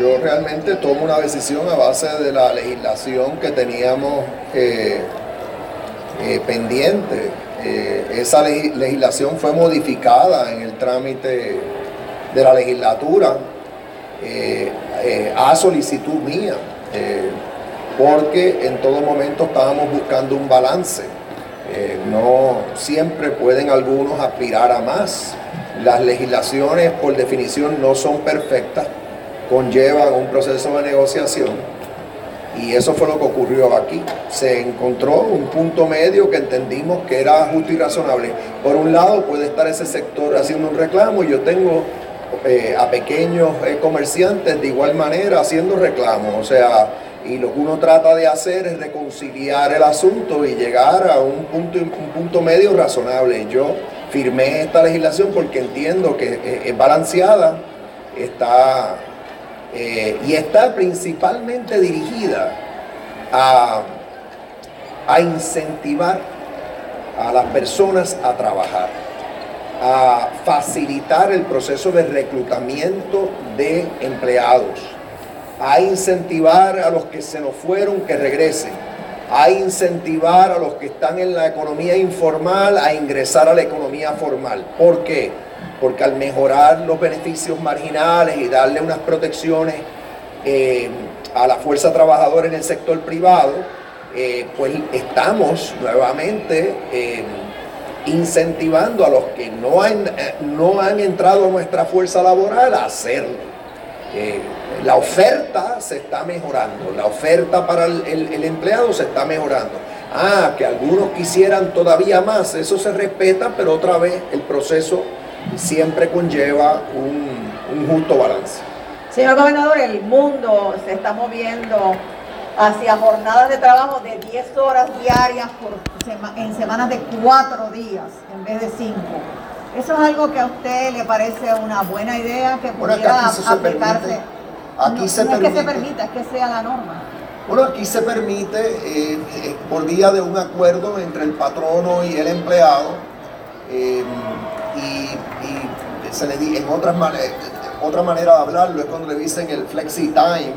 yo realmente tomo una decisión a base de la legislación que teníamos eh, eh, pendiente. Eh, esa legislación fue modificada en el trámite de la legislatura a solicitud mía, porque en todo momento estábamos buscando un balance. no siempre pueden algunos aspirar a más. Las legislaciones por definición no son perfectas conllevan un proceso de negociación y eso fue lo que ocurrió aquí. Se encontró un punto medio que entendimos que era justo y razonable. Por un lado puede estar ese sector haciendo un reclamo y yo tengo eh, a pequeños eh, comerciantes de igual manera haciendo reclamos. O sea, y lo que uno trata de hacer es reconciliar el asunto y llegar a un punto, un punto medio razonable. Yo firmé esta legislación porque entiendo que eh, es balanceada, está eh, y está principalmente dirigida a, a incentivar a las personas a trabajar, a facilitar el proceso de reclutamiento de empleados, a incentivar a los que se nos fueron que regresen, a incentivar a los que están en la economía informal a ingresar a la economía formal. ¿Por qué? Porque al mejorar los beneficios marginales y darle unas protecciones eh, a la fuerza trabajadora en el sector privado, eh, pues estamos nuevamente eh, incentivando a los que no han, no han entrado a nuestra fuerza laboral a hacerlo. la oferta se está mejorando, la oferta para el empleado se está mejorando. Ah, que algunos quisieran todavía más, eso se respeta, pero otra vez el proceso siempre conlleva un, justo balance. Señor gobernador, el mundo se está moviendo hacia jornadas de trabajo de 10 horas diarias por en semanas de 4 días en vez de 5. ¿Eso es algo que a usted le parece una buena idea que pudiera aplicarse? aquí se no, permite. es que se permita, es que sea la norma. Bueno, aquí se permite eh, eh, por vía de un acuerdo entre el patrono y el empleado eh, y, se le di, en otras otra manera de hablarlo es cuando le dicen el flexi time.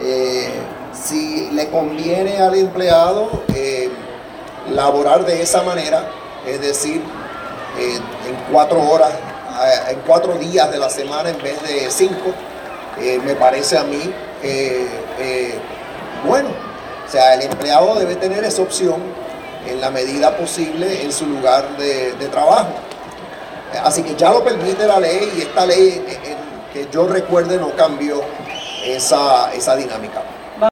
Eh, si le conviene al empleado eh, laborar de esa manera, es decir, en cuatro horas, en cuatro días de la semana en vez de cinco, me parece a mí bueno. O sea, el empleado debe tener esa opción en la medida posible en su lugar de, trabajo. Así que ya lo permite la ley y esta ley, que yo recuerde, no cambió esa, esa dinámica.